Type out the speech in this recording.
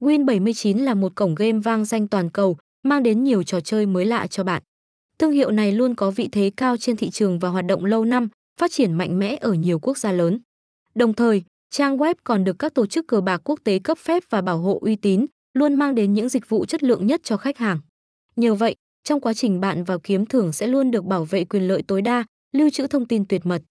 Win79 là một cổng game vang danh toàn cầu, mang đến nhiều trò chơi mới lạ cho bạn. Thương hiệu này luôn có vị thế cao trên thị trường và hoạt động lâu năm, phát triển mạnh mẽ ở nhiều quốc gia lớn. Đồng thời, trang web còn được các tổ chức cờ bạc quốc tế cấp phép và bảo hộ uy tín, luôn mang đến những dịch vụ chất lượng nhất cho khách hàng. Nhờ vậy, trong quá trình bạn vào kiếm thưởng sẽ luôn được bảo vệ quyền lợi tối đa, lưu trữ thông tin tuyệt mật.